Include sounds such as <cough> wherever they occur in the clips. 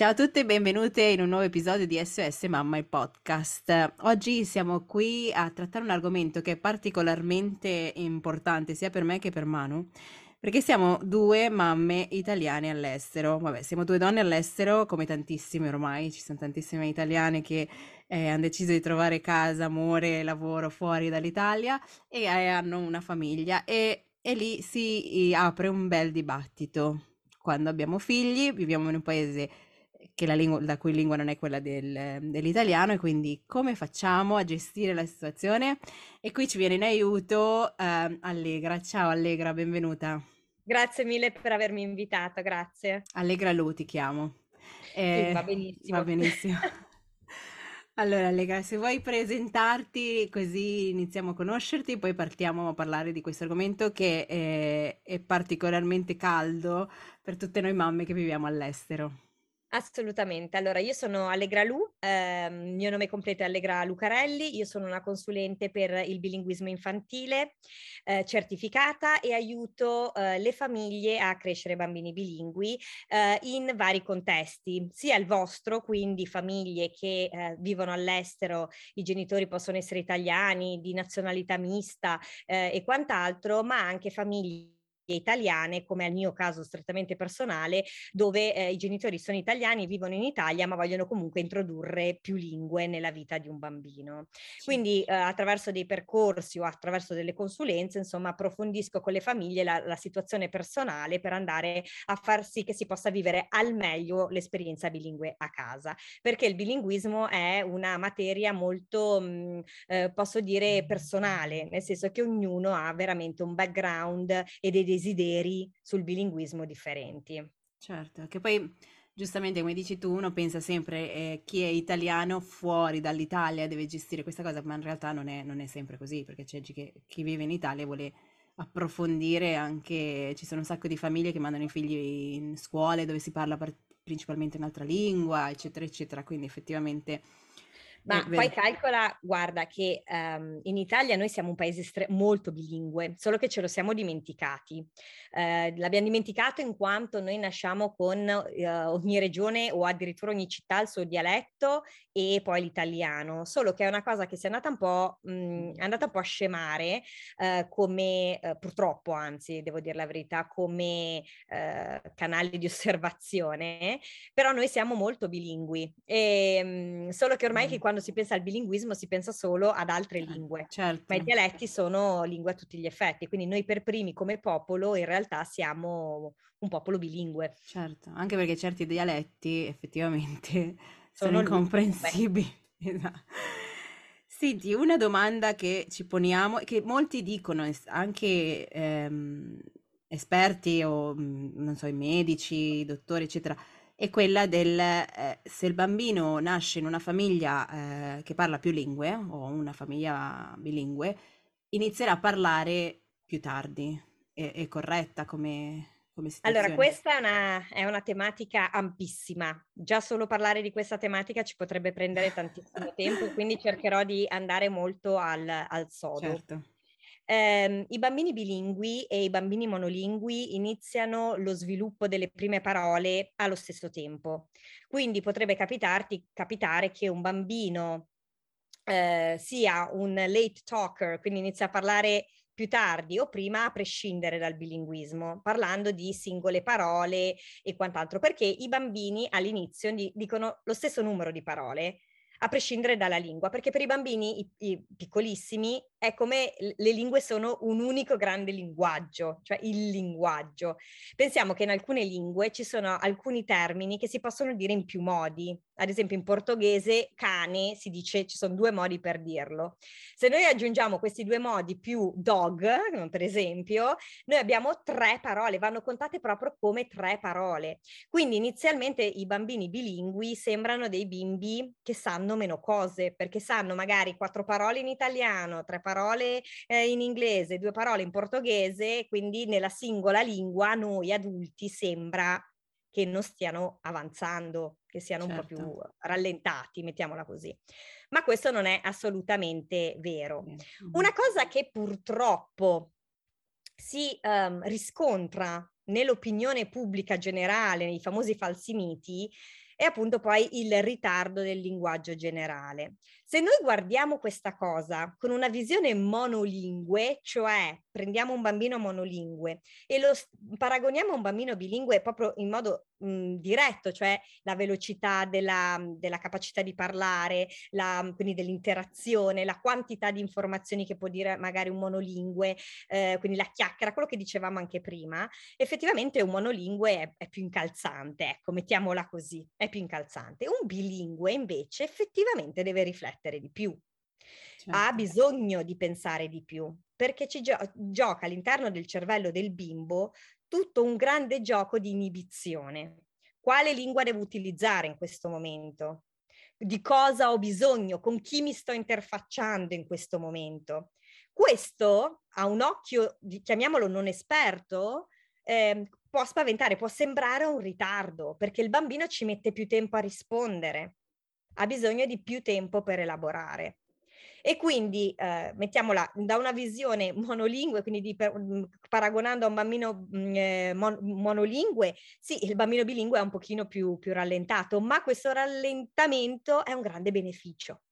Ciao a tutte e benvenute in un nuovo episodio di SOS Mamma il podcast. Oggi siamo qui a trattare un argomento che è particolarmente importante sia per me che per Manu, perché siamo due mamme italiane all'estero. Vabbè, siamo due donne all'estero, come tantissime ormai, ci sono tantissime italiane che eh, hanno deciso di trovare casa, amore, lavoro fuori dall'Italia e eh, hanno una famiglia e, e lì si apre un bel dibattito. Quando abbiamo figli, viviamo in un paese che la, lingua, la cui lingua non è quella del, dell'italiano e quindi come facciamo a gestire la situazione? E qui ci viene in aiuto eh, Allegra. Ciao Allegra, benvenuta. Grazie mille per avermi invitata, grazie. Allegra Lu ti chiamo. Eh, sì, va benissimo. Va benissimo. <laughs> Allora, Allegra, se vuoi presentarti così iniziamo a conoscerti, poi partiamo a parlare di questo argomento che è, è particolarmente caldo per tutte noi mamme che viviamo all'estero. Assolutamente. Allora, io sono Allegra Lu, ehm, mio nome completo è Allegra Lucarelli, io sono una consulente per il bilinguismo infantile eh, certificata e aiuto eh, le famiglie a crescere bambini bilingui eh, in vari contesti, sia il vostro, quindi famiglie che eh, vivono all'estero, i genitori possono essere italiani, di nazionalità mista eh, e quant'altro, ma anche famiglie italiane, come al mio caso strettamente personale, dove eh, i genitori sono italiani, vivono in Italia, ma vogliono comunque introdurre più lingue nella vita di un bambino. Quindi eh, attraverso dei percorsi o attraverso delle consulenze, insomma, approfondisco con le famiglie la, la situazione personale per andare a far sì che si possa vivere al meglio l'esperienza bilingue a casa, perché il bilinguismo è una materia molto, mh, mm, eh, posso dire, personale, nel senso che ognuno ha veramente un background e dei desideri sul bilinguismo differenti. Certo, che poi giustamente come dici tu, uno pensa sempre eh, chi è italiano fuori dall'Italia deve gestire questa cosa, ma in realtà non è, non è sempre così, perché c'è chi, chi vive in Italia e vuole approfondire anche, ci sono un sacco di famiglie che mandano i figli in scuole dove si parla principalmente un'altra lingua, eccetera, eccetera, quindi effettivamente ma poi calcola, guarda, che um, in Italia noi siamo un paese stre- molto bilingue, solo che ce lo siamo dimenticati. Uh, l'abbiamo dimenticato in quanto noi nasciamo con uh, ogni regione o addirittura ogni città il suo dialetto e poi l'italiano, solo che è una cosa che si è andata un po', mh, è andata un po' a scemare, uh, come purtroppo, anzi, devo dire la verità, come canali di <laughs> osservazione, però noi siamo molto bilingui, e, mh, solo che ormai mm. che quando si pensa al bilinguismo si pensa solo ad altre lingue, certo. ma i dialetti sono lingue a tutti gli effetti, quindi noi per primi come popolo in realtà siamo un popolo bilingue. Certo, anche perché certi dialetti effettivamente <laughs> sono, sono incomprensibili. <laughs> esatto. Senti, una domanda che ci poniamo, che molti dicono, anche ehm, esperti o non so, i medici, i dottori, eccetera, è quella del eh, se il bambino nasce in una famiglia eh, che parla più lingue o una famiglia bilingue, inizierà a parlare più tardi. È, è corretta come, come situazione? Allora, questa è una, è una, tematica ampissima. Già solo parlare di questa tematica ci potrebbe prendere tantissimo <laughs> tempo, quindi cercherò di andare molto al, al sodo. Certo ehm, i bambini bilingui e i bambini monolingui iniziano lo sviluppo delle prime parole allo stesso tempo. Quindi potrebbe capitarti, capitare che un bambino eh, sia un late talker, quindi inizia a parlare più tardi o prima a prescindere dal bilinguismo, parlando di singole parole e quant'altro, perché i bambini all'inizio di, dicono lo stesso numero di parole, a prescindere dalla lingua, perché per i bambini i, i piccolissimi è come le lingue sono un unico grande linguaggio, cioè il linguaggio. Pensiamo che in alcune lingue ci sono alcuni termini che si possono dire in più modi. Ad esempio in portoghese cane si dice, ci sono due modi per dirlo. Se noi aggiungiamo questi due modi più dog, per esempio, noi abbiamo tre parole, vanno contate proprio come tre parole. Quindi inizialmente i bambini bilingui sembrano dei bimbi che sanno meno cose, perché sanno magari quattro parole in italiano, tre parole eh, in inglese, due parole in portoghese, quindi nella singola lingua noi adulti sembra che non stiano avanzando, che siano certo. un po' più certo. rallentati, mettiamola così. Ma questo non è assolutamente vero. Una cosa che purtroppo si um, riscontra nell'opinione pubblica generale, nei famosi falsi miti, è appunto poi il ritardo del linguaggio generale. Se noi guardiamo questa cosa con una visione monolingue, cioè prendiamo un bambino monolingue e lo paragoniamo a un bambino bilingue proprio in modo mh, diretto, cioè la velocità della, della capacità di parlare, la, quindi dell'interazione, la quantità di informazioni che può dire magari un monolingue, eh, quindi la chiacchiera, quello che dicevamo anche prima, effettivamente un monolingue è, è più incalzante, ecco, mettiamola così, è più incalzante. Un bilingue invece effettivamente deve riflettere riflettere di più, certo. ha bisogno di pensare di più, perché ci gio- gioca all'interno del cervello del bimbo tutto un grande gioco di inibizione. Quale lingua devo utilizzare in questo momento? Di cosa ho bisogno? Con chi mi sto interfacciando in questo momento? Questo a un occhio, chiamiamolo non esperto, eh, può spaventare, può sembrare un ritardo, perché il bambino ci mette più tempo a rispondere ha bisogno di più tempo per elaborare. E quindi eh, mettiamola da una visione <laughs> monolingue, quindi di, per, mm, paragonando a un bambino mm, eh, mon, monolingue, sì, il bambino bilingue è un pochino più, più rallentato, ma questo rallentamento è un grande beneficio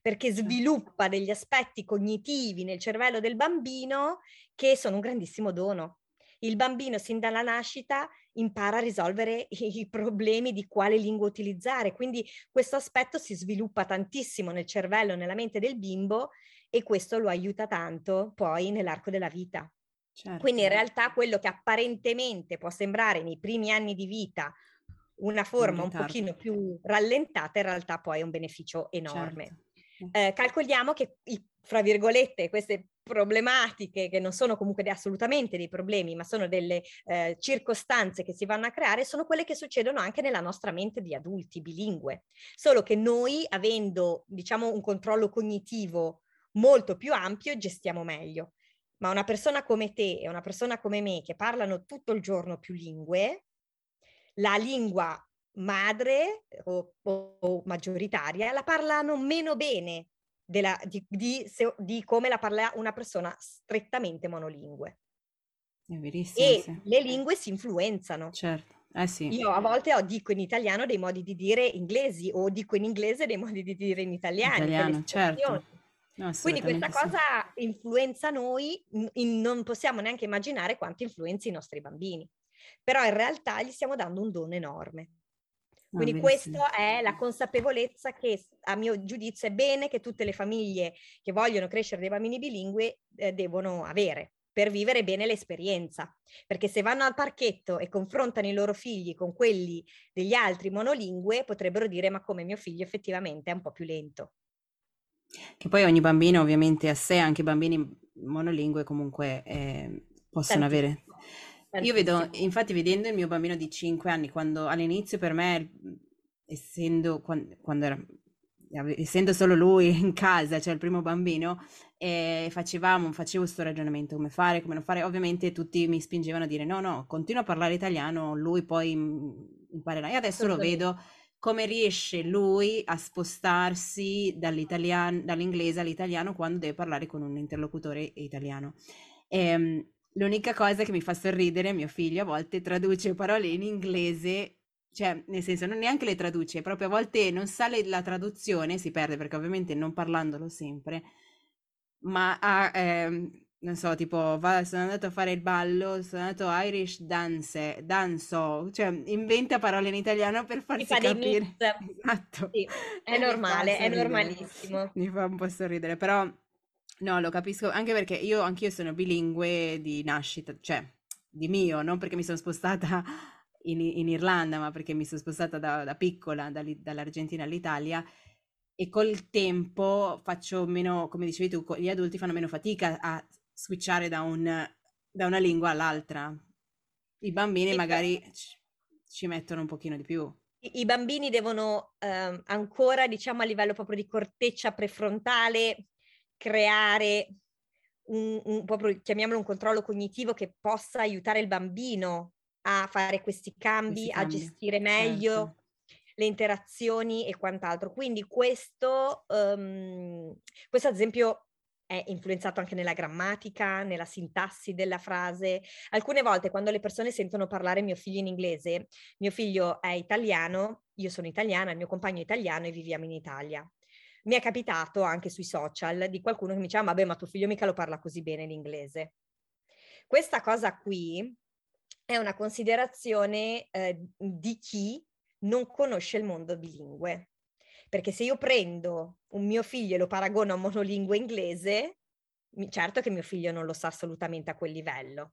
perché sviluppa degli aspetti cognitivi nel cervello del bambino che sono un grandissimo dono. Il bambino sin dalla nascita impara a risolvere <laughs> i problemi di quale lingua utilizzare. Quindi questo aspetto si sviluppa tantissimo nel cervello, nella mente del bimbo e questo lo aiuta tanto poi nell'arco della vita. Certo. Quindi in realtà quello che apparentemente può sembrare nei primi anni di vita una forma un pochino più rallentata, in realtà poi è un beneficio enorme. Certo. Eh, calcoliamo che fra virgolette, queste problematiche che non sono comunque assolutamente dei problemi, ma sono delle eh, circostanze che si vanno a creare, sono quelle che succedono anche nella nostra mente di adulti bilingue. Solo che noi, avendo, diciamo, un controllo cognitivo molto più ampio, gestiamo meglio. Ma una persona come te e una persona come me che parlano tutto il giorno più lingue, la lingua madre o, o, o maggioritaria la parlano meno bene della, di, di, se, di, come la parla una persona strettamente monolingue. È verissimo. E sì. le lingue si influenzano. Certo. Eh sì. Io a volte ho, dico in italiano dei modi di dire inglesi o dico in inglese dei modi di dire in italiano. Italiano, certo. No, Quindi questa cosa sì. influenza noi, in, non possiamo neanche immaginare quanto influenzi i nostri bambini. Però in realtà gli stiamo dando un dono enorme. Quindi ah, questa è la consapevolezza che a mio giudizio è bene che tutte le famiglie che vogliono crescere dei bambini bilingue eh, devono avere per vivere bene l'esperienza. Perché se vanno al parchetto e confrontano i loro figli con quelli degli altri monolingue, potrebbero dire ma come mio figlio effettivamente è un po' più lento. Che poi ogni bambino ovviamente a sé, anche i bambini monolingue comunque eh, possono avere io vedo, infatti, vedendo il mio bambino di 5 anni, quando all'inizio per me, essendo, quando, quando era, essendo solo lui in casa, cioè il primo bambino, e facevamo, facevo questo ragionamento, come fare, come non fare, ovviamente tutti mi spingevano a dire no, no, continua a parlare italiano, lui poi imparerà. E adesso lo vedo come riesce lui a spostarsi dall'inglese all'italiano quando deve parlare con un interlocutore italiano. E, ehm, L'unica cosa che mi fa sorridere, mio figlio a volte traduce parole in inglese, cioè nel senso non neanche le traduce, proprio a volte non sa la traduzione, si perde perché ovviamente non parlandolo sempre, ma ha, ehm, non so, tipo, va, sono andato a fare il ballo, sono andato Irish dance, danzo, cioè inventa parole in italiano per farsi fa capire. <laughs> Esatto. Sì, è normale, è normalissimo. Mi fa un po' sorridere, però No, lo capisco, anche perché io anch'io sono bilingue di nascita, cioè di mio, non perché mi sono spostata in, in Irlanda, ma perché mi sono spostata da, da piccola dall'Argentina all'Italia e col tempo faccio meno, come dicevi tu, gli adulti fanno meno fatica a switchare da, un, da una lingua all'altra. I bambini E magari ci, ci mettono un pochino di più. I bambini devono ehm, ancora, diciamo a livello proprio di corteccia prefrontale, creare un, un- proprio, chiamiamolo un controllo cognitivo che possa aiutare il bambino a fare questi cambi, Questi a cambi, gestire meglio certo. le interazioni e quant'altro. Quindi questo, ehm, questo ad esempio è influenzato anche nella grammatica, nella sintassi della frase. Alcune volte quando le persone sentono parlare mio figlio in inglese, mio figlio è italiano, io sono italiana, il mio compagno è italiano e viviamo in Italia. Mi è capitato anche sui social di qualcuno che mi diceva, vabbè, ma tuo figlio mica lo parla così bene l'inglese. Questa cosa qui è una considerazione eh, di chi non conosce il mondo bilingue. Perché se io prendo un mio figlio e lo paragono a monolingue inglese, certo che mio figlio non lo sa assolutamente a quel livello.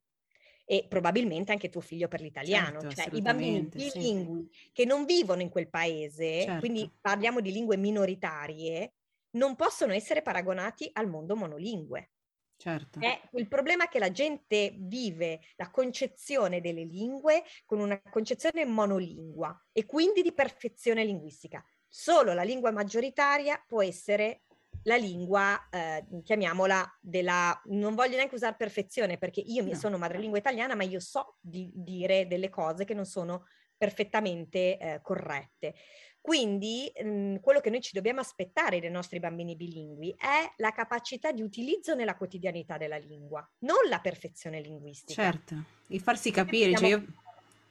E probabilmente anche tuo figlio per l'italiano. Certo, cioè i bambini assolutamente, sì. bilingui che non vivono in quel paese, Certo. quindi parliamo di lingue minoritarie, non possono essere paragonati al mondo monolingue. Certo. È il problema è che la gente vive la concezione delle lingue con una concezione monolingua e quindi di perfezione linguistica. Solo la lingua maggioritaria può essere la lingua, eh, chiamiamola, della... non voglio neanche usare perfezione perché io mi No. sono madrelingua italiana, ma io so di dire delle cose che non sono perfettamente eh, corrette. Quindi mh, quello che noi ci dobbiamo aspettare dai nostri bambini bilingui è la capacità di utilizzo nella quotidianità della lingua, non la perfezione linguistica. Certo, il farsi capire, cioè io,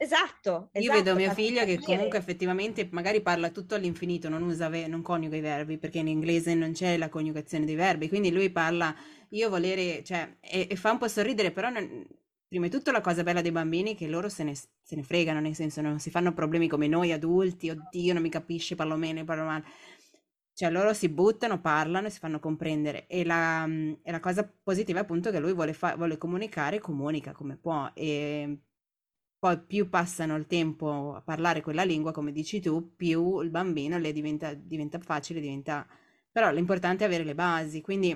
Esatto, io esatto, vedo mio farsi figlio che comunque effettivamente magari parla tutto all'infinito, non usa, ve- non coniuga i verbi, perché in inglese non c'è la coniugazione dei verbi, quindi lui parla, io volere, cioè, e, e fa un po' sorridere, però non- prima di tutto la cosa bella dei bambini è che loro se ne, se ne fregano, nel senso non si fanno problemi come noi adulti, oddio non mi capisci, parlo bene, parlo male. Cioè loro si buttano, parlano e si fanno comprendere. E la, e la cosa positiva è appunto che lui vuole, fa- vuole comunicare, comunica come può. E poi più passano il tempo a parlare quella lingua, come dici tu, più il bambino le diventa, diventa facile, diventa... Però l'importante è avere le basi, quindi...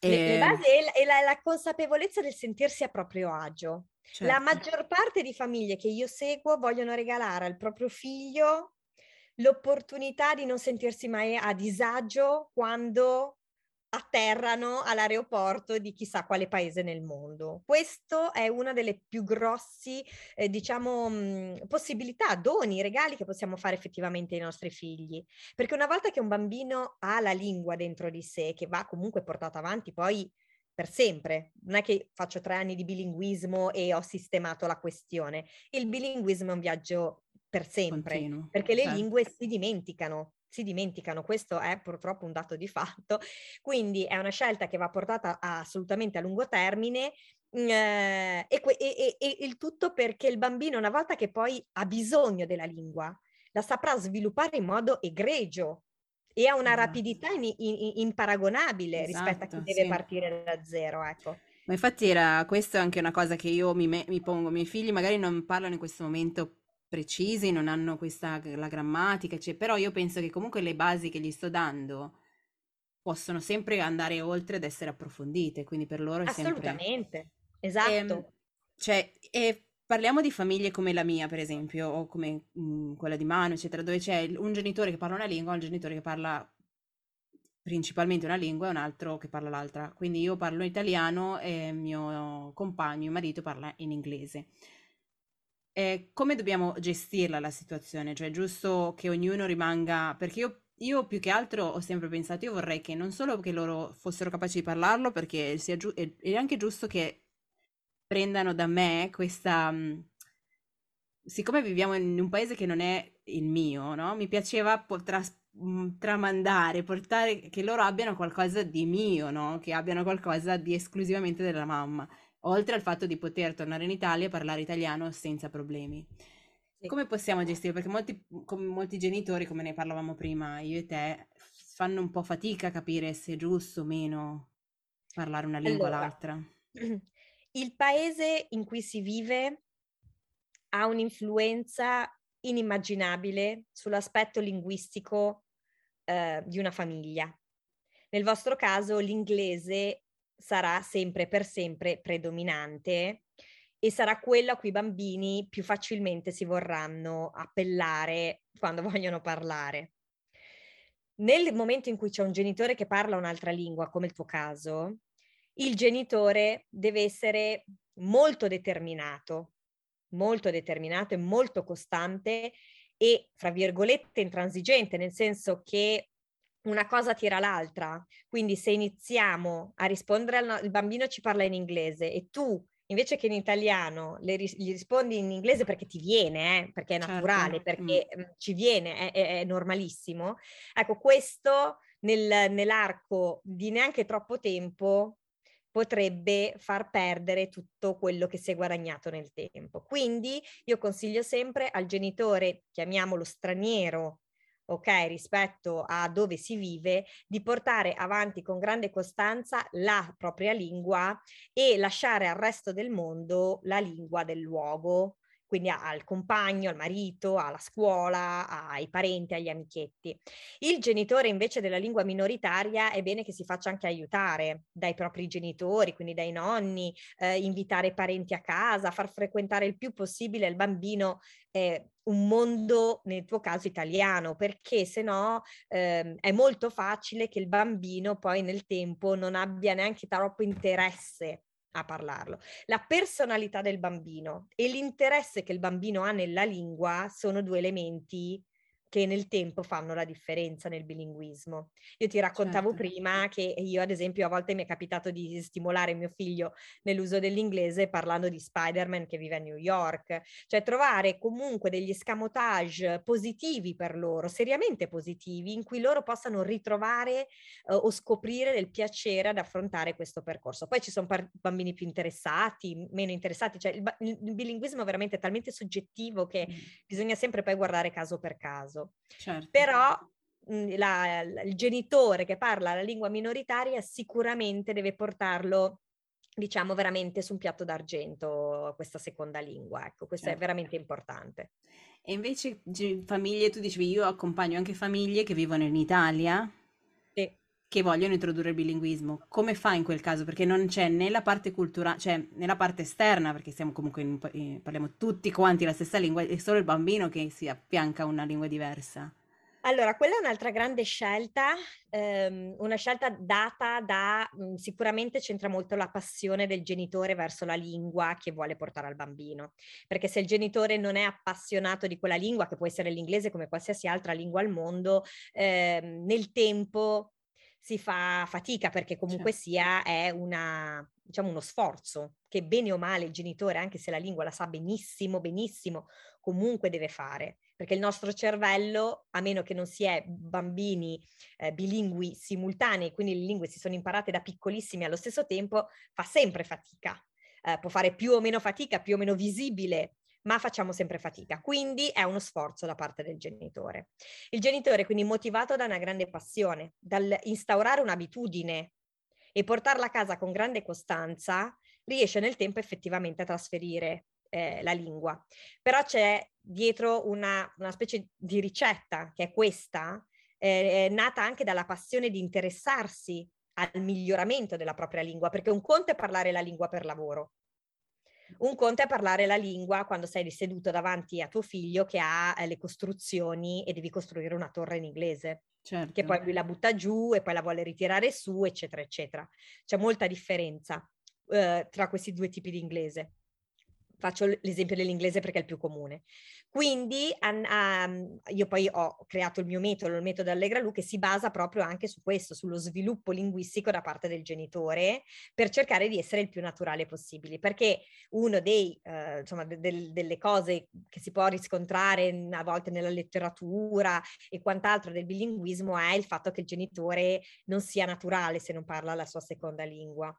Le, le eh, basi e, la, e la- la consapevolezza del sentirsi a proprio agio. La certo, maggior parte di famiglie che io seguo vogliono regalare al proprio figlio l'opportunità di non sentirsi mai a disagio quando atterrano all'aeroporto di chissà quale paese nel mondo. Questo è una delle più grossi, eh, diciamo, mh, possibilità, doni, regali che possiamo fare effettivamente ai nostri figli. Perché una volta che un bambino ha la lingua dentro di sé, che va comunque portata avanti poi per sempre, non è che faccio tre anni di bilinguismo e ho sistemato la questione. Il bilinguismo è un viaggio per sempre, continuo, perché le certo. lingue si dimenticano, si dimenticano, questo è purtroppo un dato di fatto, quindi è una scelta che va portata a- assolutamente a lungo termine mm, eh, e, que- e- e- il tutto perché il bambino una volta che poi ha bisogno della lingua, la saprà sviluppare in modo egregio e ha una Esatto. rapidità in- in- imparagonabile rispetto a chi Esatto, deve sì. partire da zero, ecco. Ma infatti era questa è anche una cosa che io mi, me- mi pongo. I miei figli magari non parlano in questo momento precisi, non hanno questa la grammatica, cioè, però io penso che comunque le basi che gli sto dando possono sempre andare oltre ed essere approfondite, quindi per loro è sempre... Assolutamente, Ehm, esatto. cioè, e parliamo di famiglie come la mia, per esempio, o come mm, quella di Manu, eccetera, dove c'è un genitore che parla una lingua, un genitore che parla principalmente una lingua e un altro che parla l'altra. Quindi io parlo italiano e mio compagno, mio marito, parla in inglese. Eh, come dobbiamo gestirla la situazione? Cioè, è giusto che ognuno rimanga... Perché io, io più che altro ho sempre pensato, io vorrei che non solo che loro fossero capaci di parlarlo, perché sia giu- è, anche giusto che prendano da me questa... mh, Siccome viviamo in un paese che non è il mio, no? Mi piaceva tras- mh, tramandare, portare che loro abbiano qualcosa di mio, no? Che abbiano qualcosa di esclusivamente della mamma, oltre al fatto di poter tornare in Italia e parlare italiano senza problemi. Sì. Come possiamo gestire? Perché molti, come molti genitori, come ne parlavamo prima io e te, fanno un po' fatica a capire se è giusto o meno Parlare una lingua allora, l'altra. <clears throat> Il paese in cui si vive ha un'influenza inimmaginabile sull'aspetto linguistico eh, di una famiglia. Nel vostro caso l'inglese sarà sempre per sempre predominante e sarà quello a cui i bambini più facilmente si vorranno appellare quando <laughs> vogliono parlare. Nel momento in cui c'è un genitore che parla un'altra lingua, come il tuo caso, il genitore deve essere molto determinato, molto determinato e molto costante e, fra virgolette, intransigente, nel senso che una cosa tira l'altra. Quindi se iniziamo a rispondere al no- il bambino ci parla in inglese e tu invece che in italiano ris- gli rispondi in inglese perché ti viene, eh, perché è certo, naturale, certo. perché mm. ci viene, è, è, è, normalissimo. Ecco, questo nel, nell'arco di neanche troppo tempo potrebbe far perdere tutto quello che si è guadagnato nel tempo. Quindi io consiglio sempre al genitore, chiamiamolo straniero, ok, rispetto a dove si vive, di portare avanti con grande costanza la propria lingua e lasciare al resto del mondo la lingua del luogo quindi al compagno, al marito, alla scuola, ai parenti, agli amichetti. Il genitore invece della lingua minoritaria è bene che si faccia anche aiutare dai propri genitori, quindi dai nonni, eh, invitare i parenti a casa, far frequentare il più possibile il bambino eh, un mondo, nel tuo caso italiano, perché se no eh, è molto facile che il bambino poi nel tempo non abbia neanche troppo interesse a parlarlo. La personalità del bambino e l'interesse che il bambino ha nella lingua sono due elementi che nel tempo fanno la differenza nel bilinguismo. Io ti raccontavo certo. prima che io, ad esempio, a volte mi è capitato di stimolare mio figlio nell'uso dell'inglese parlando di Spider-Man che vive a New York, cioè trovare comunque degli escamotage positivi per loro, seriamente positivi, in cui loro possano ritrovare uh, o scoprire del piacere ad affrontare questo percorso. Poi ci sono par- bambini più interessati, meno interessati, cioè il, ba- il bilinguismo è veramente talmente soggettivo che mm. bisogna sempre poi guardare caso per caso. Certo. Però mhmm, la, il genitore che parla la lingua minoritaria sicuramente deve portarlo diciamo veramente su un piatto d'argento questa seconda lingua, ecco, questo certo. è veramente importante. E invece famiglie, tu dicevi io accompagno anche famiglie che vivono in Italia. Che vogliono introdurre il bilinguismo. Come fa in quel caso? Perché non c'è né la parte culturale, cioè nella parte esterna, perché siamo comunque in, eh, parliamo tutti quanti la stessa lingua, è solo il bambino che si affianca a una lingua diversa. Allora, quella è un'altra grande scelta, ehm, una scelta data da, mh, mhmm, sicuramente c'entra molto la passione del genitore verso la lingua che vuole portare al bambino, perché se il genitore non è appassionato di quella lingua, che può essere l'inglese come qualsiasi altra lingua al mondo, ehm, nel tempo si fa fatica perché comunque certo. sia è una, diciamo, uno sforzo che bene o male il genitore, anche se la lingua la sa benissimo, benissimo, comunque deve fare perché il nostro cervello, a meno che non si è bambini eh, bilingui simultanei, quindi le lingue si sono imparate da piccolissimi allo stesso tempo, fa sempre fatica. Eh, può fare più o meno fatica, più o meno visibile, ma facciamo sempre fatica. Quindi è uno sforzo da parte del genitore. Il genitore, quindi motivato da una grande passione, dal instaurare un'abitudine e portarla a casa con grande costanza, riesce nel tempo effettivamente a trasferire eh, la lingua. Però c'è dietro una, una, specie di ricetta che è questa, eh, nata anche dalla passione di interessarsi al miglioramento della propria lingua, perché un conto è parlare la lingua per lavoro, un conto è parlare la lingua quando sei seduto davanti a tuo figlio che ha eh, le costruzioni e devi costruire una torre in inglese. Certo. Che poi lui la butta giù e poi la vuole ritirare su, eccetera, eccetera. C'è molta differenza eh, tra questi due tipi di inglese. Faccio l'esempio dell'inglese perché è il più comune. Quindi um, io poi ho creato il mio metodo, il metodo Allegra Lu, che si basa proprio anche su questo, sullo sviluppo linguistico da parte del genitore, per cercare di essere il più naturale possibile. Perché uno dei, uh, de- delle cose che si può riscontrare a volte nella letteratura e quant'altro del bilinguismo è il fatto che il genitore non sia naturale se non parla la sua seconda lingua.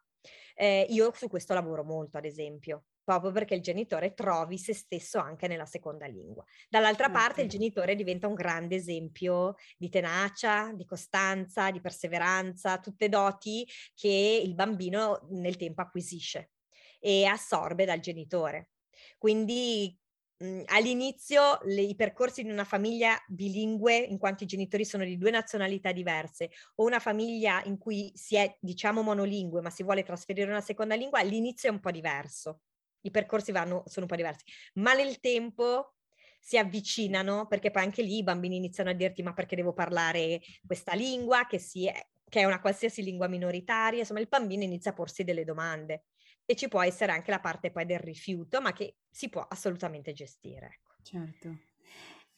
Eh, io su questo lavoro molto, ad esempio proprio perché il genitore trovi se stesso anche nella seconda lingua. Dall'altra okay. parte il genitore diventa un grande esempio di tenacia, di costanza, di perseveranza, tutte doti che il bambino nel tempo acquisisce e assorbe dal genitore. Quindi mh, all'inizio le, i percorsi di una famiglia bilingue, in quanto i genitori sono di due nazionalità diverse, o una famiglia in cui si è, diciamo, monolingue, ma si vuole trasferire una seconda lingua, all'inizio è un po' diverso i percorsi vanno, sono un po' diversi, ma nel tempo si avvicinano perché poi anche lì i bambini iniziano a dirti ma perché devo parlare questa lingua che, è, che è una qualsiasi lingua minoritaria, insomma il bambino inizia a porsi delle domande e ci può essere anche la parte poi del rifiuto ma che si può assolutamente gestire. Ecco. Certo.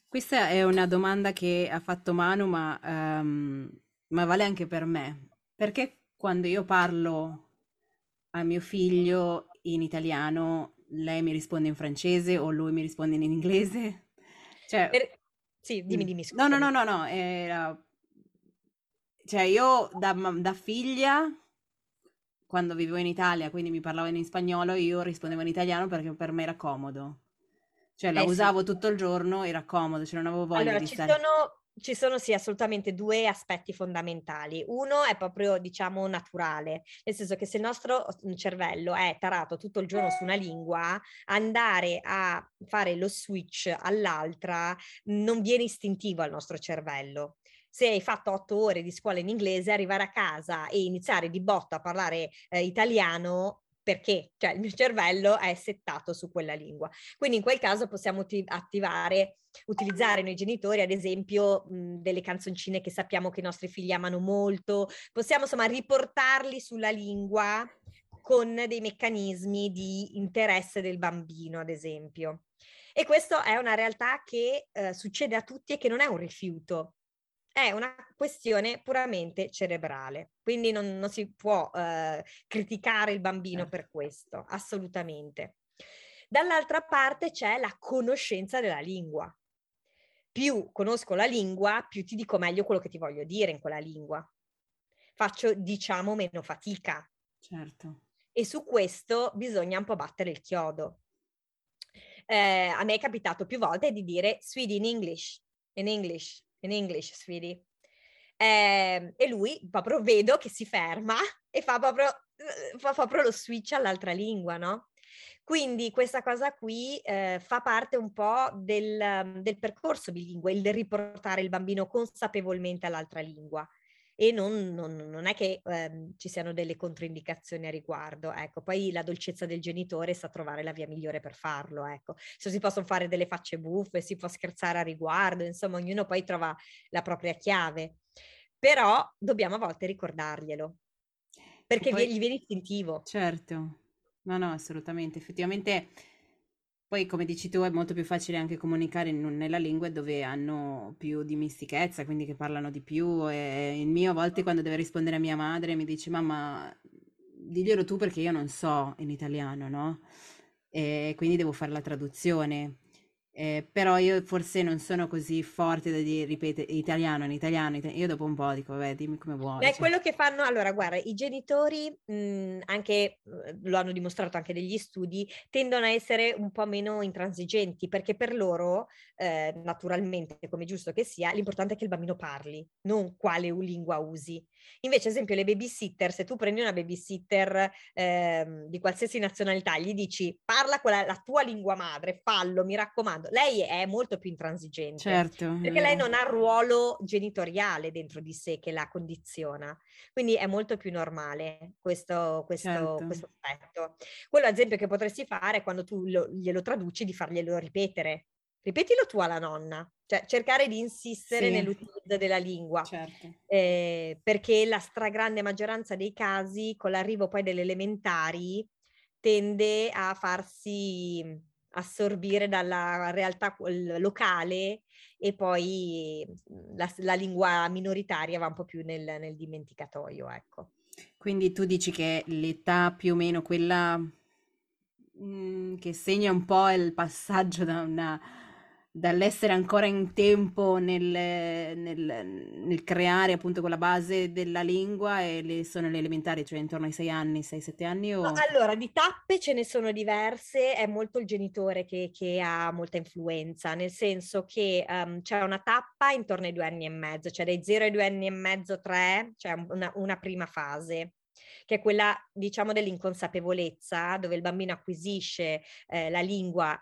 Questa è una domanda che ha fatto Manu ma, um, ma vale anche per me perché quando io parlo a mio figlio in italiano, lei mi risponde in francese o lui mi risponde in inglese? Cioè, per... Sì, dimmi, dimmi. Scusami. No, no, no, no, no. Era... Cioè, io da, da figlia, quando vivevo in Italia, quindi mi parlavano in spagnolo, io rispondevo in italiano perché per me era comodo. Cioè, la eh, usavo sì. tutto il giorno, era comodo, cioè non avevo voglia allora, di ci stare... Sono ci sono sì assolutamente due aspetti fondamentali. Uno è proprio, diciamo, naturale, nel senso che se il nostro mhmm, cervello è tarato tutto il giorno su una lingua, andare a fare lo switch all'altra non viene istintivo al nostro cervello se hai fatto otto ore di scuola in inglese, arrivare a casa e iniziare di botto a parlare eh, italiano perché cioè, il mio cervello è settato su quella lingua. Quindi in quel caso possiamo attivare, utilizzare noi genitori, ad esempio, mh, delle canzoncine che sappiamo che i nostri figli amano molto, possiamo insomma riportarli sulla lingua con dei meccanismi di interesse del bambino, ad esempio. E questa è una realtà che eh, succede a tutti e che non è un rifiuto, è una questione puramente cerebrale, quindi non, non si può eh, criticare il bambino certo. per questo, assolutamente. Dall'altra parte c'è la conoscenza della lingua. Più conosco la lingua, più ti dico meglio quello che ti voglio dire in quella lingua. Faccio, diciamo, meno fatica. Certo. E su questo bisogna un po' battere il chiodo. Eh, a me è capitato più volte di dire sweet in English, in English, in English, sweetie. Eh, e lui proprio vedo che si ferma e fa proprio, fa proprio lo switch all'altra lingua, no? Quindi questa cosa qui eh, fa parte un po' del, del percorso bilingue, il riportare il bambino consapevolmente all'altra lingua e non, non, non è che ehm, ci siano delle controindicazioni a riguardo. Ecco, poi la dolcezza del genitore sa trovare la via migliore per farlo. Ecco. Se si possono fare delle facce buffe, si può scherzare a riguardo, insomma, ognuno poi trova la propria chiave. Però dobbiamo a volte ricordarglielo, perché poi, gli viene istintivo. Certo, no, no, assolutamente. Effettivamente poi, come dici tu, è molto più facile anche comunicare in, nella lingua dove hanno più dimestichezza, quindi che parlano di più. E il mio a volte quando deve rispondere a mia madre mi dice mamma, diglielo tu perché io non so in italiano, no? E quindi devo fare la traduzione. Eh, però io forse non sono così forte da dire, ripetere, italiano in italiano, italiano. Io dopo un po' dico, vabbè, dimmi come vuoi. È cioè. quello che fanno, allora guarda, i genitori, mh, mhmm, anche, lo hanno dimostrato anche degli studi, tendono a essere un po' meno intransigenti perché per loro, eh, naturalmente, come giusto che sia, l'importante è che il bambino parli, non quale lingua usi. Invece, ad esempio, le babysitter, se tu prendi una babysitter eh, di qualsiasi nazionalità, gli dici parla quella, la tua lingua madre, fallo, mi raccomando, lei è molto più intransigente. Certo. Perché lei non ha ruolo genitoriale dentro di sé che la condiziona. Quindi è molto più normale questo, questo, certo. questo aspetto. Quello, ad esempio, che potresti fare quando tu lo, glielo traduci, di farglielo ripetere ripetilo tu alla nonna, cioè cercare di insistere sì. nell'utilizzo della lingua, certo. eh, perché la stragrande maggioranza dei casi con l'arrivo poi delle elementari tende a farsi assorbire dalla realtà locale e poi la, la lingua minoritaria va un po' più nel, nel dimenticatoio, ecco. Quindi tu dici che l'età più o meno quella mh, mm, che segna un po' il passaggio da una dall'essere ancora in tempo nel, nel, nel, creare appunto quella base della lingua e le, sono le elementari, cioè intorno ai sei anni, sei, sette anni? O... Allora, di tappe ce ne sono diverse, è molto il genitore che, che ha molta influenza, nel senso che um, c'è una tappa intorno ai due anni e mezzo, cioè dai zero ai due anni e mezzo, tre, cioè una, una prima fase che è quella, diciamo, dell'inconsapevolezza, dove il bambino acquisisce eh, la lingua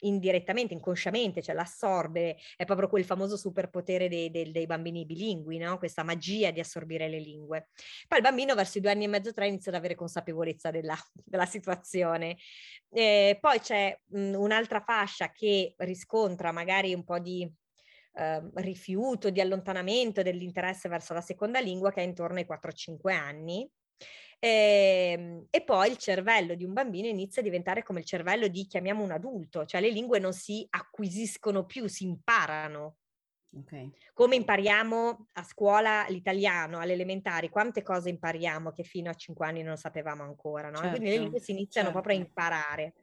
indirettamente, inconsciamente, cioè l'assorbe, è proprio quel famoso superpotere dei, dei, dei bambini bilingui, no? questa magia di assorbire le lingue. Poi il bambino verso i due anni e mezzo, tre inizia ad avere consapevolezza della, <laughs> della situazione. Eh, poi c'è mh, un'altra fascia che riscontra magari un po' di eh, rifiuto, di allontanamento dell'interesse verso la seconda lingua che è intorno ai 4-5 anni e, ehm, e, poi il cervello di un bambino inizia a diventare come il cervello di, chiamiamo un adulto, cioè le lingue non si acquisiscono più, si imparano. Okay. Come impariamo a scuola l'italiano, alle elementari, quante cose impariamo che fino a cinque anni non sapevamo ancora, no? Certo, Quindi le certo, lingue si iniziano certo. proprio a certo. imparare.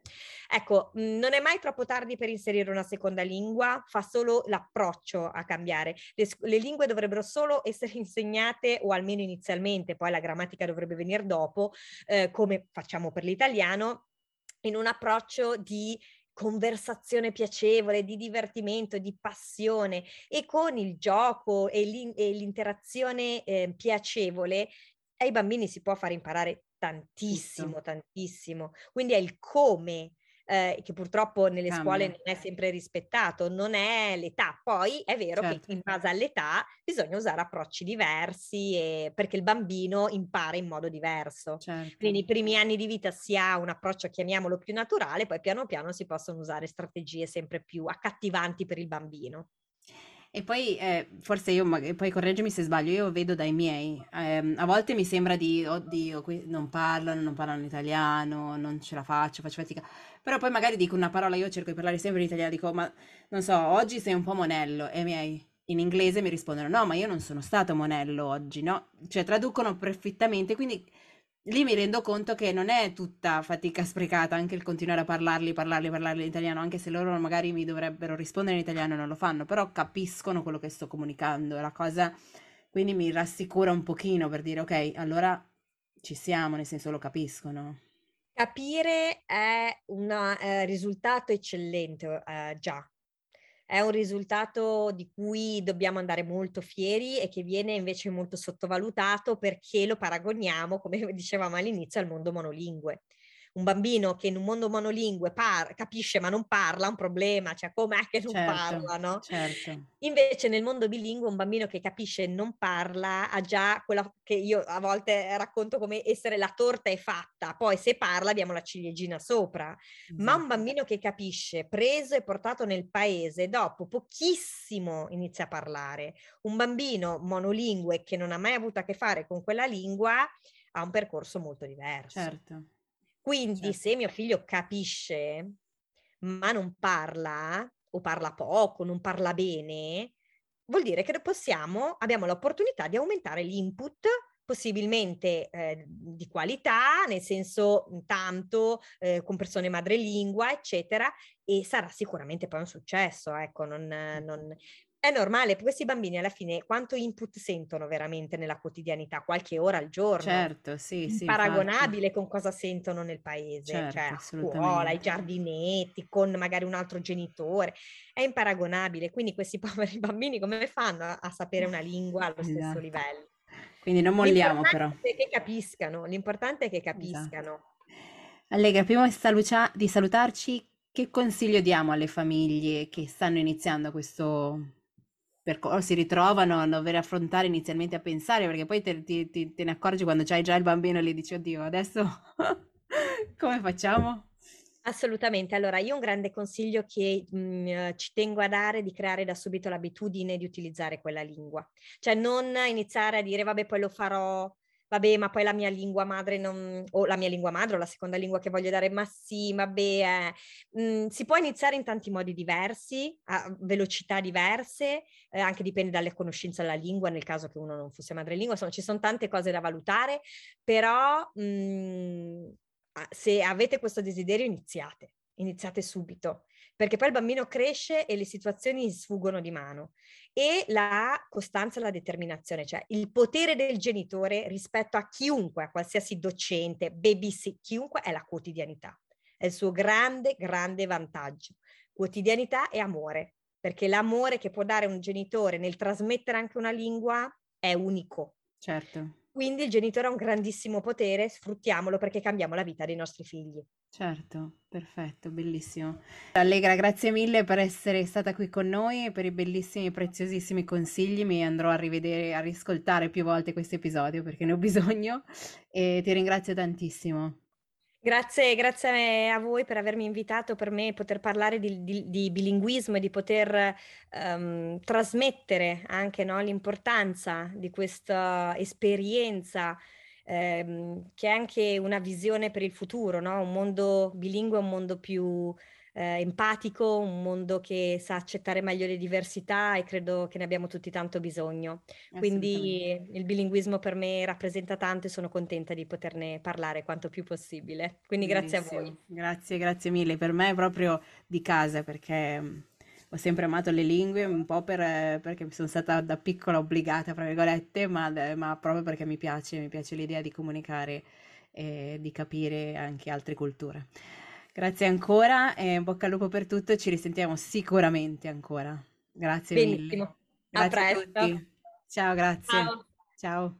Ecco, mhmm, non è mai troppo tardi per inserire una seconda lingua, fa solo l'approccio a cambiare. Le, le lingue dovrebbero solo essere <laughs> insegnate, o almeno inizialmente, poi la grammatica dovrebbe venire dopo, eh, come facciamo per l'italiano, in un approccio di conversazione piacevole, di divertimento, di passione e con il gioco e, l'in- e l'interazione eh, piacevole ai bambini si può fare imparare tantissimo, tantissimo. Quindi è il come eh, che purtroppo nelle Cambia. scuole non è sempre rispettato, non è l'età. Poi è vero certo. che in base all'età bisogna usare approcci diversi e, perché il bambino impara in modo diverso. Certo. Quindi nei primi anni di vita si ha un approccio, chiamiamolo più naturale, poi piano piano si possono usare strategie sempre più accattivanti per il bambino. E poi, eh, forse io, poi correggimi se sbaglio, io vedo dai miei, ehm, a volte mi sembra di, oddio, qui non parlano, non parlano italiano, non ce la faccio, faccio fatica. Però poi magari dico una parola, io cerco di parlare sempre in italiano, dico, ma non so, oggi sei un po' monello, e i miei in inglese mi rispondono, no, ma io non sono stato monello oggi, no? Cioè traducono perfettamente, quindi lì mi rendo conto che non è tutta fatica sprecata anche il continuare a parlarli, parlarli, parlarli in italiano, anche se loro magari mi dovrebbero rispondere in italiano e non lo fanno, però capiscono quello che sto comunicando, la cosa quindi mi rassicura un pochino per dire ok, allora ci siamo, nel senso lo capiscono. Capire è un eh, risultato eccellente eh, già, è un risultato di cui dobbiamo andare molto fieri e che viene invece molto sottovalutato perché lo paragoniamo, come <laughs> dicevamo all'inizio, al mondo monolingue un bambino che in un mondo monolingue par- capisce ma non parla, un problema, cioè com'è che non certo, parla, no? Certo. Invece nel mondo bilingue un bambino che capisce e non parla ha già quella che io a volte racconto come essere la torta è fatta, poi se parla abbiamo la ciliegina sopra, esatto. ma un esatto. bambino che capisce, preso e portato nel paese, dopo pochissimo inizia a parlare. Un bambino monolingue che non ha mai avuto a che fare con quella lingua ha un percorso molto diverso. Certo. Quindi certo. se mio figlio capisce, ma non parla o parla poco, non parla bene, vuol dire che possiamo, abbiamo l'opportunità di aumentare l'input possibilmente eh, di qualità, nel senso tanto eh, con persone madrelingua, eccetera, e sarà sicuramente poi un successo, ecco, non, non, è normale, questi bambini alla fine quanto input sentono veramente nella quotidianità? Qualche ora al giorno. Certo, sì, sì. Paragonabile con cosa sentono nel paese, certo, cioè a scuola, ai giardinetti, con magari un altro genitore. È imparagonabile, quindi questi <laughs> poveri bambini come fanno a, a sapere una lingua allo esatto. stesso livello? Quindi non molliamo però. È che capiscano, l'importante è che esatto. capiscano. Esatto. Allegra, prima di salutarci, che consiglio diamo alle famiglie che stanno iniziando questo percorso, si ritrovano a dover affrontare inizialmente a pensare, perché poi te, ti, ti, te ne accorgi quando c'hai già il bambino e gli dici, oddio, adesso <laughs> come facciamo? Assolutamente. Allora, io un grande consiglio che mh, mm, ci tengo a dare è di creare da subito l'abitudine di utilizzare quella lingua. Cioè non iniziare a dire, vabbè, poi lo farò vabbè, ma poi la mia lingua madre non, o la mia lingua madre o la seconda lingua che voglio dare, ma sì, vabbè, eh. mm, si può iniziare in tanti modi diversi, a velocità diverse, eh, anche dipende dalle conoscenze della lingua, nel caso che uno non fosse madrelingua, insomma, ci sono tante cose da valutare, però mm, se avete questo desiderio iniziate iniziate subito, perché poi il bambino cresce e le situazioni sfuggono di mano. E la costanza e la determinazione, cioè il potere del genitore rispetto a chiunque, a qualsiasi docente, babysitter, chiunque, è la quotidianità. È il suo grande, grande vantaggio. Quotidianità e amore, perché l'amore che può dare un genitore nel trasmettere anche una lingua è unico. Certo. Quindi il genitore ha un grandissimo potere, sfruttiamolo perché cambiamo la vita dei nostri figli. Certo, perfetto, bellissimo. Allegra, grazie mille per essere stata qui con noi e per i bellissimi e preziosissimi consigli. Mi andrò a rivedere, a riscoltare più volte questo episodio perché ne ho bisogno e ti ringrazio tantissimo. Grazie, grazie a voi per avermi invitato, per me poter parlare di, di, di bilinguismo e di poter um, trasmettere anche no, l'importanza di questa esperienza ehm, che è anche una visione per il futuro, no? un mondo bilingue, un mondo più eh, empatico, un mondo che sa accettare meglio le diversità e credo che ne abbiamo tutti tanto bisogno. Quindi il bilinguismo per me rappresenta tanto e sono contenta di poterne parlare quanto più possibile. Quindi grazie Benissimo. a voi. Grazie, grazie mille. Per me è proprio di casa perché mm, ho sempre amato le lingue, un po' per, perché sono stata da piccola obbligata, tra virgolette, ma, ma proprio perché mi piace, mi piace l'idea di comunicare e di capire anche altre culture. Grazie ancora e bocca al lupo per tutto, ci risentiamo sicuramente ancora. Grazie Benissimo. mille. Grazie a, a tutti. Ciao, grazie. Ciao. Ciao.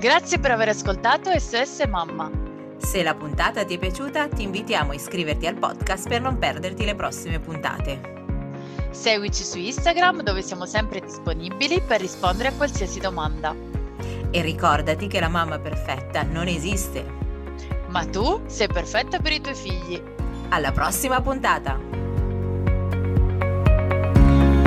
Grazie per aver ascoltato SOS Mamma. Se la puntata ti è piaciuta, ti invitiamo a iscriverti al podcast per non perderti le prossime puntate. Seguici su Instagram dove siamo sempre disponibili per rispondere a qualsiasi domanda. E ricordati che la mamma perfetta non esiste ma tu sei perfetta per i tuoi figli. Alla prossima puntata!